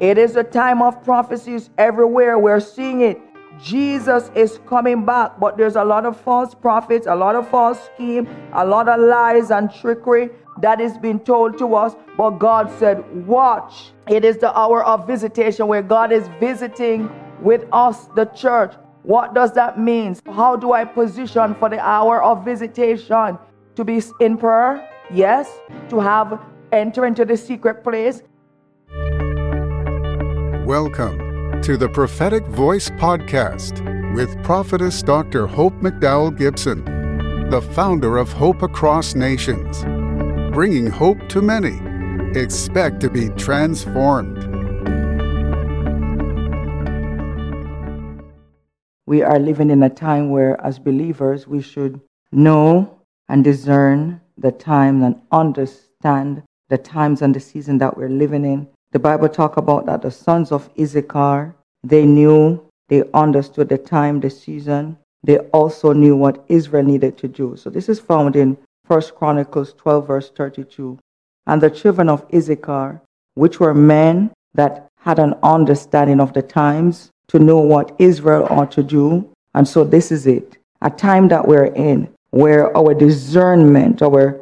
It is a time of prophecies everywhere. We're seeing it. Jesus is coming back, but there's a lot of false prophets, a lot of false scheme, a lot of lies and trickery that is being told to us. But God said, Watch. It is the hour of visitation where God is visiting with us, the church. What does that mean? How do I position for the hour of visitation? To be in prayer? Yes. To have enter into the secret place? Welcome to the Prophetic Voice Podcast with Prophetess Dr. Hope McDowell Gibson, the founder of Hope Across Nations, bringing hope to many. Expect to be transformed. We are living in a time where, as believers, we should know and discern the time and understand the times and the season that we're living in the Bible talk about that the sons of Issachar, they knew, they understood the time, the season. They also knew what Israel needed to do. So this is found in 1 Chronicles 12, verse 32. And the children of Issachar, which were men that had an understanding of the times to know what Israel ought to do. And so this is it. A time that we're in where our discernment, our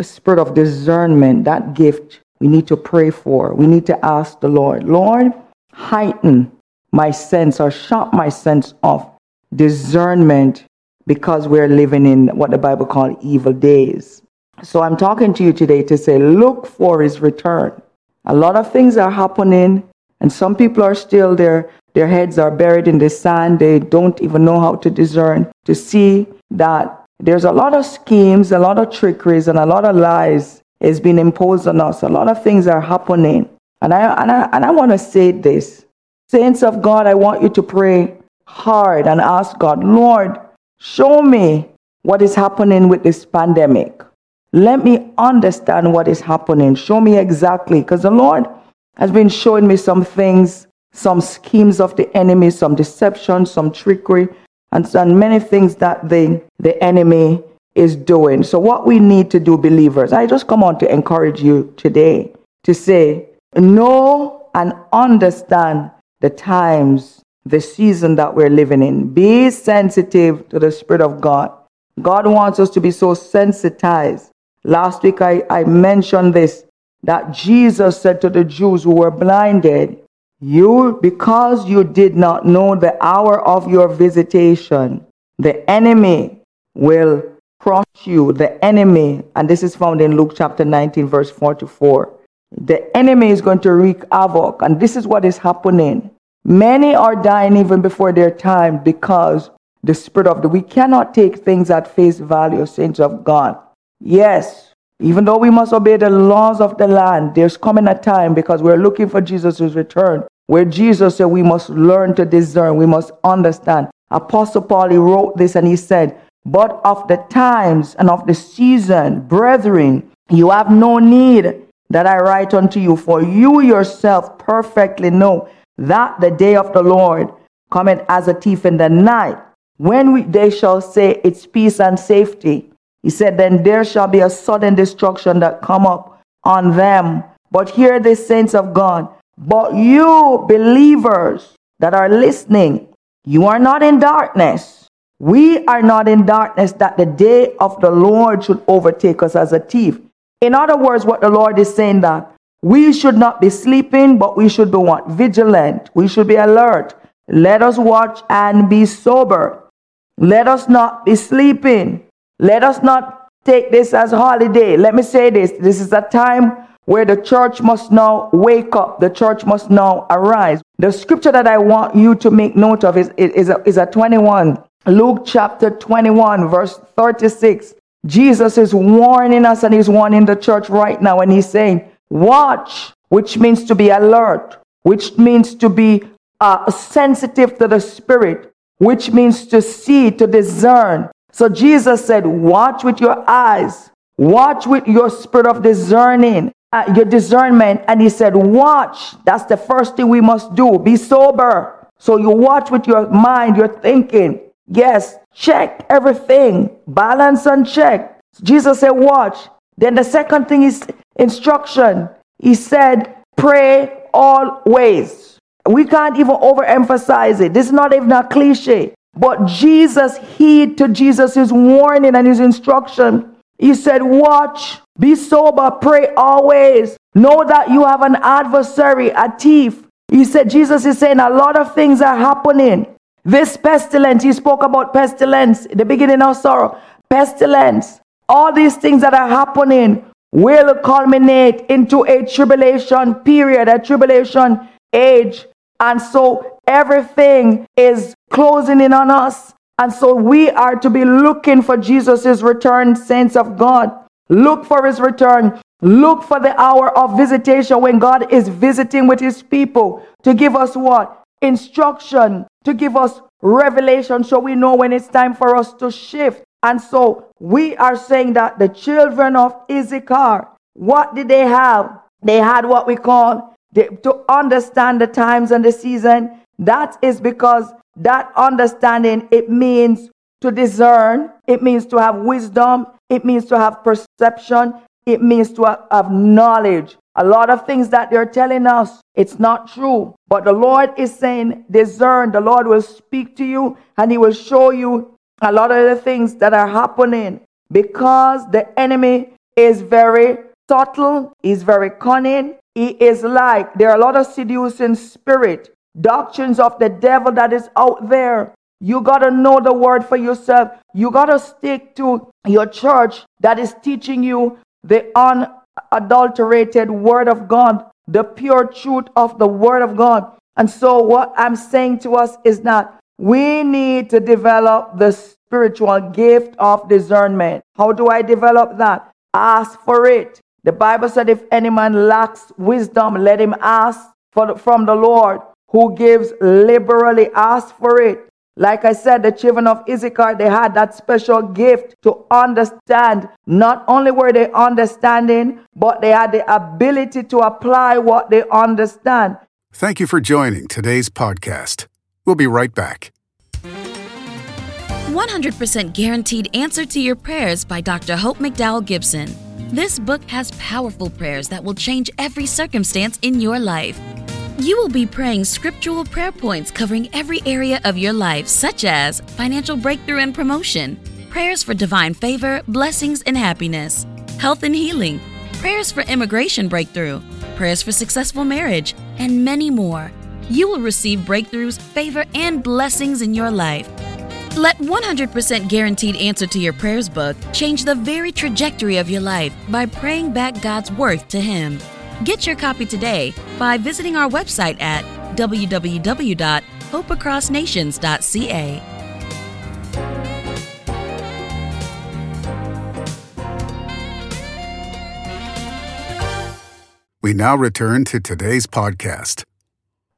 spirit of discernment, that gift we need to pray for. We need to ask the Lord, Lord, heighten my sense or sharp my sense of discernment because we're living in what the Bible calls evil days. So I'm talking to you today to say, look for his return. A lot of things are happening, and some people are still there. Their heads are buried in the sand. They don't even know how to discern, to see that there's a lot of schemes, a lot of trickeries, and a lot of lies is being imposed on us. A lot of things are happening. And I, and I, and I want to say this. Saints of God, I want you to pray hard and ask God, Lord, show me what is happening with this pandemic. Let me understand what is happening. Show me exactly. Because the Lord has been showing me some things, some schemes of the enemy, some deception, some trickery, and, and many things that the, the enemy is doing. So, what we need to do, believers, I just come on to encourage you today to say, know and understand the times, the season that we're living in. Be sensitive to the Spirit of God. God wants us to be so sensitized. Last week I, I mentioned this that Jesus said to the Jews who were blinded, You, because you did not know the hour of your visitation, the enemy will crush you, the enemy, and this is found in Luke chapter 19, verse 44. The enemy is going to wreak havoc, and this is what is happening. Many are dying even before their time because the spirit of the we cannot take things at face value, saints of God. Yes, even though we must obey the laws of the land, there's coming a time because we're looking for Jesus' return, where Jesus said we must learn to discern, we must understand. Apostle Paul he wrote this and he said, but of the times and of the season, brethren, you have no need that I write unto you, for you yourself perfectly know that the day of the Lord cometh as a thief in the night. When we, they shall say it's peace and safety, he said, then there shall be a sudden destruction that come up on them. But hear the saints of God. But you believers that are listening, you are not in darkness we are not in darkness that the day of the Lord should overtake us as a thief. In other words, what the Lord is saying that we should not be sleeping, but we should be what? Vigilant. We should be alert. Let us watch and be sober. Let us not be sleeping. Let us not take this as holiday. Let me say this. This is a time where the church must now wake up. The church must now arise. The scripture that I want you to make note of is, is, a, is a 21 Luke chapter 21, verse 36. Jesus is warning us and he's warning the church right now. And he's saying, Watch, which means to be alert, which means to be uh, sensitive to the Spirit, which means to see, to discern. So Jesus said, Watch with your eyes, watch with your spirit of discerning, uh, your discernment. And he said, Watch. That's the first thing we must do. Be sober. So you watch with your mind, your thinking. Yes, check everything, balance and check. Jesus said, Watch. Then the second thing is instruction. He said, Pray always. We can't even overemphasize it. This is not even a cliche. But Jesus heed to Jesus' warning and his instruction. He said, Watch, be sober, pray always. Know that you have an adversary, a thief. He said, Jesus is saying a lot of things are happening. This pestilence, he spoke about pestilence, the beginning of sorrow, pestilence, all these things that are happening will culminate into a tribulation period, a tribulation age. And so everything is closing in on us. And so we are to be looking for Jesus' return, saints of God. Look for his return. Look for the hour of visitation when God is visiting with his people to give us what? Instruction, to give us revelation so we know when it's time for us to shift. And so we are saying that the children of Issachar, what did they have? They had what we call the, to understand the times and the season. That is because that understanding, it means to discern, it means to have wisdom, it means to have perception, it means to have knowledge. A lot of things that they're telling us, it's not true. But the Lord is saying, discern. The Lord will speak to you and He will show you a lot of the things that are happening because the enemy is very subtle, he's very cunning. He is like, there are a lot of seducing spirit, doctrines of the devil that is out there. You got to know the word for yourself. You got to stick to your church that is teaching you the unadulterated word of God, the pure truth of the word of God. And so, what I'm saying to us is that we need to develop the spiritual gift of discernment. How do I develop that? Ask for it. The Bible said, if any man lacks wisdom, let him ask for the, from the Lord, who gives liberally. Ask for it. Like I said, the children of Issachar, they had that special gift to understand. Not only were they understanding, but they had the ability to apply what they understand. Thank you for joining today's podcast. We'll be right back. 100% Guaranteed Answer to Your Prayers by Dr. Hope McDowell Gibson. This book has powerful prayers that will change every circumstance in your life. You will be praying scriptural prayer points covering every area of your life, such as financial breakthrough and promotion, prayers for divine favor, blessings, and happiness, health and healing, prayers for immigration breakthrough, prayers for successful marriage, and many more. You will receive breakthroughs, favor, and blessings in your life. Let 100% Guaranteed Answer to Your Prayers book change the very trajectory of your life by praying back God's worth to Him. Get your copy today by visiting our website at www.hopeacrossnations.ca. We now return to today's podcast.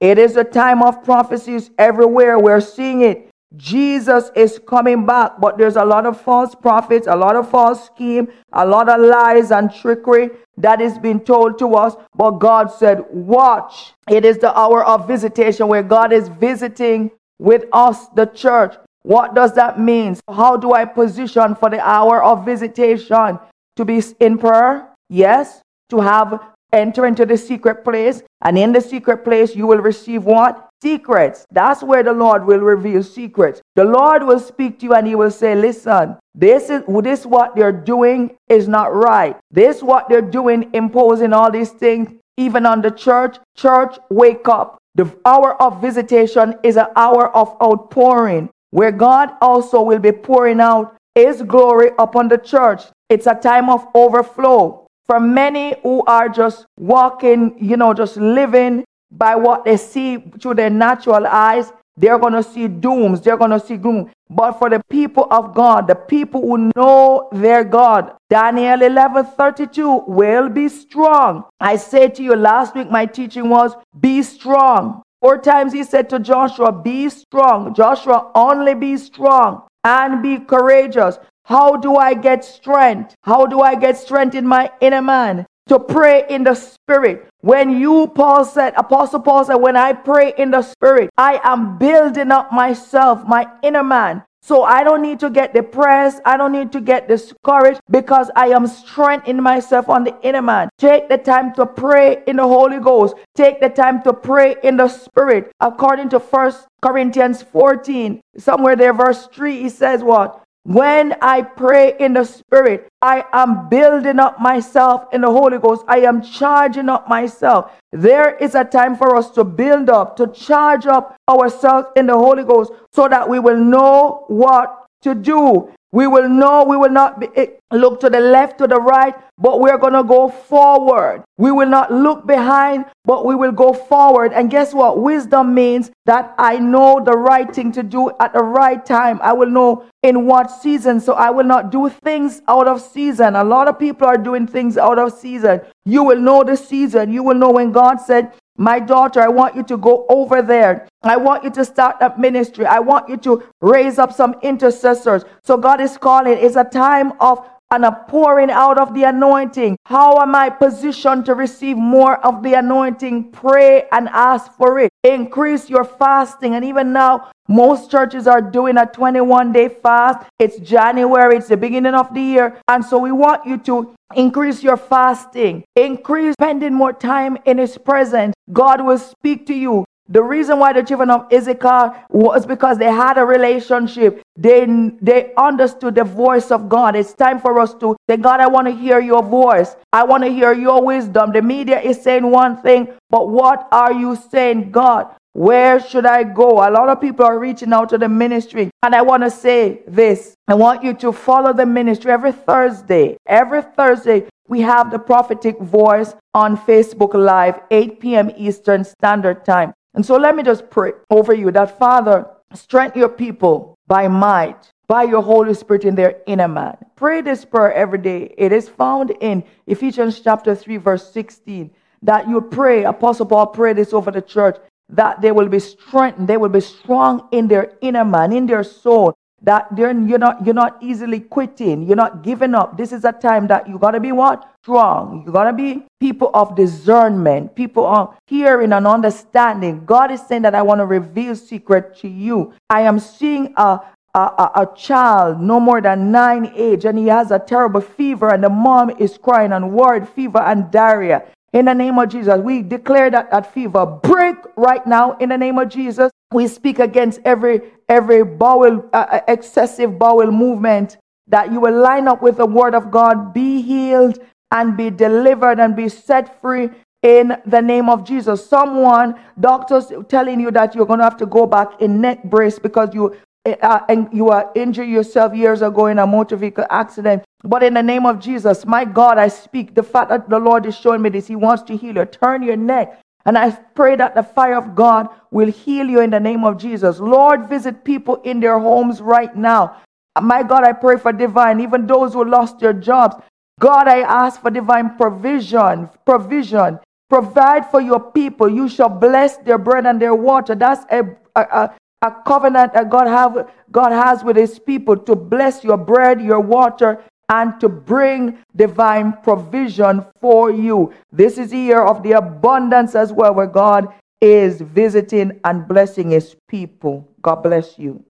It is a time of prophecies everywhere. We're seeing it. Jesus is coming back, but there's a lot of false prophets, a lot of false scheme, a lot of lies and trickery that is being told to us. But God said, Watch. It is the hour of visitation where God is visiting with us, the church. What does that mean? How do I position for the hour of visitation? To be in prayer? Yes. To have enter into the secret place, and in the secret place you will receive what? secrets. That's where the Lord will reveal secrets. The Lord will speak to you and he will say, listen, this is this what they're doing is not right. This what they're doing, imposing all these things, even on the church. Church, wake up. The hour of visitation is an hour of outpouring where God also will be pouring out his glory upon the church. It's a time of overflow. For many who are just walking, you know, just living by what they see through their natural eyes, they're going to see dooms, they're going to see gloom. But for the people of God, the people who know their God, Daniel 11 32 will be strong. I said to you last week, my teaching was be strong. Four times he said to Joshua, Be strong. Joshua, only be strong and be courageous. How do I get strength? How do I get strength in my inner man? to pray in the spirit. When you, Paul said, Apostle Paul said, when I pray in the spirit, I am building up myself, my inner man, So I don't need to get depressed. I don't need to get discouraged because I am strengthening myself on the inner man. Take the time to pray in the Holy Ghost. Take the time to pray in the Spirit. According to First Corinthians 14, somewhere there, verse 3, he says what? When I pray in the Spirit, I am building up myself in the Holy Ghost. I am charging up myself. There is a time for us to build up, to charge up ourselves in the Holy Ghost so that we will know what to do. We will know, we will not be, eh, look to the left, to the right, but we're going to go forward. We will not look behind, but we will go forward. And guess what? Wisdom means that I know the right thing to do at the right time. I will know in what season. So I will not do things out of season. A lot of people are doing things out of season. You will know the season. You will know when God said, my daughter, I want you to go over there. I want you to start that ministry. I want you to raise up some intercessors. So God is calling. It's a time of and a pouring out of the anointing. How am I positioned to receive more of the anointing? Pray and ask for it. Increase your fasting. And even now, most churches are doing a 21 day fast. It's January, it's the beginning of the year. And so we want you to increase your fasting, increase spending more time in His presence. God will speak to you. The reason why the children of Issachar was because they had a relationship. They, they understood the voice of God. It's time for us to say, God, I want to hear your voice. I want to hear your wisdom. The media is saying one thing, but what are you saying, God? Where should I go? A lot of people are reaching out to the ministry. And I want to say this. I want you to follow the ministry every Thursday. Every Thursday, we have the prophetic voice on Facebook Live, 8 p.m. Eastern Standard Time. And so let me just pray over you that Father, strengthen your people by might, by your Holy Spirit in their inner man. Pray this prayer every day. It is found in Ephesians chapter 3, verse 16. That you pray, Apostle Paul prayed this over the church, that they will be strengthened, they will be strong in their inner man, in their soul, that you're not you're not easily quitting. You're not giving up. This is a time that you got to be what? Strong. You got to be people of discernment people of hearing and understanding. God is saying that i want to reveal secret to you. I am seeing a a, a, a, child no more than nine age and he has a terrible fever and the mom is crying and word fever and diarrhea. In the name of jesus we declare that that fever break right now in the name of jesus we speak against every every bowel uh, uh, excessive bowel movement that you will line up with the word of God, be healed and be delivered and be set free in the name of Jesus. Someone, doctors telling you that you're going to have to go back in neck brace because you uh, and you are injured yourself years ago in a motor vehicle accident. But in the name of Jesus, my God, I speak the fact that the Lord is showing me this. He wants to heal you. Turn your neck and I pray that the fire of God will heal you in the name of Jesus. Lord, visit people in their homes right now. My God, I pray for divine, even those who lost their jobs. God, I ask for divine provision, provision. Provide for your people. You shall bless their bread and their water. That's a, a, a covenant that God, have, God has with his people to bless your bread, your water, and to bring divine provision for you. This is the year of the abundance as well, where God is visiting and blessing his people. God bless you.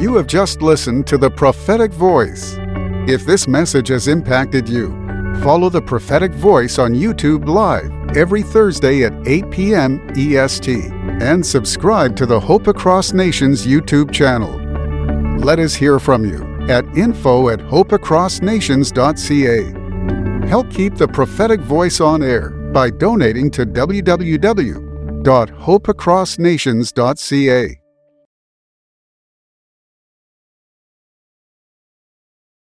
You have just listened to the prophetic voice. If this message has impacted you, follow the prophetic voice on YouTube Live every Thursday at 8 p.m. EST and subscribe to the Hope Across Nations YouTube channel. Let us hear from you at info at hopeacrossnations.ca. Help keep the prophetic voice on air by donating to www.hopeacrossnations.ca.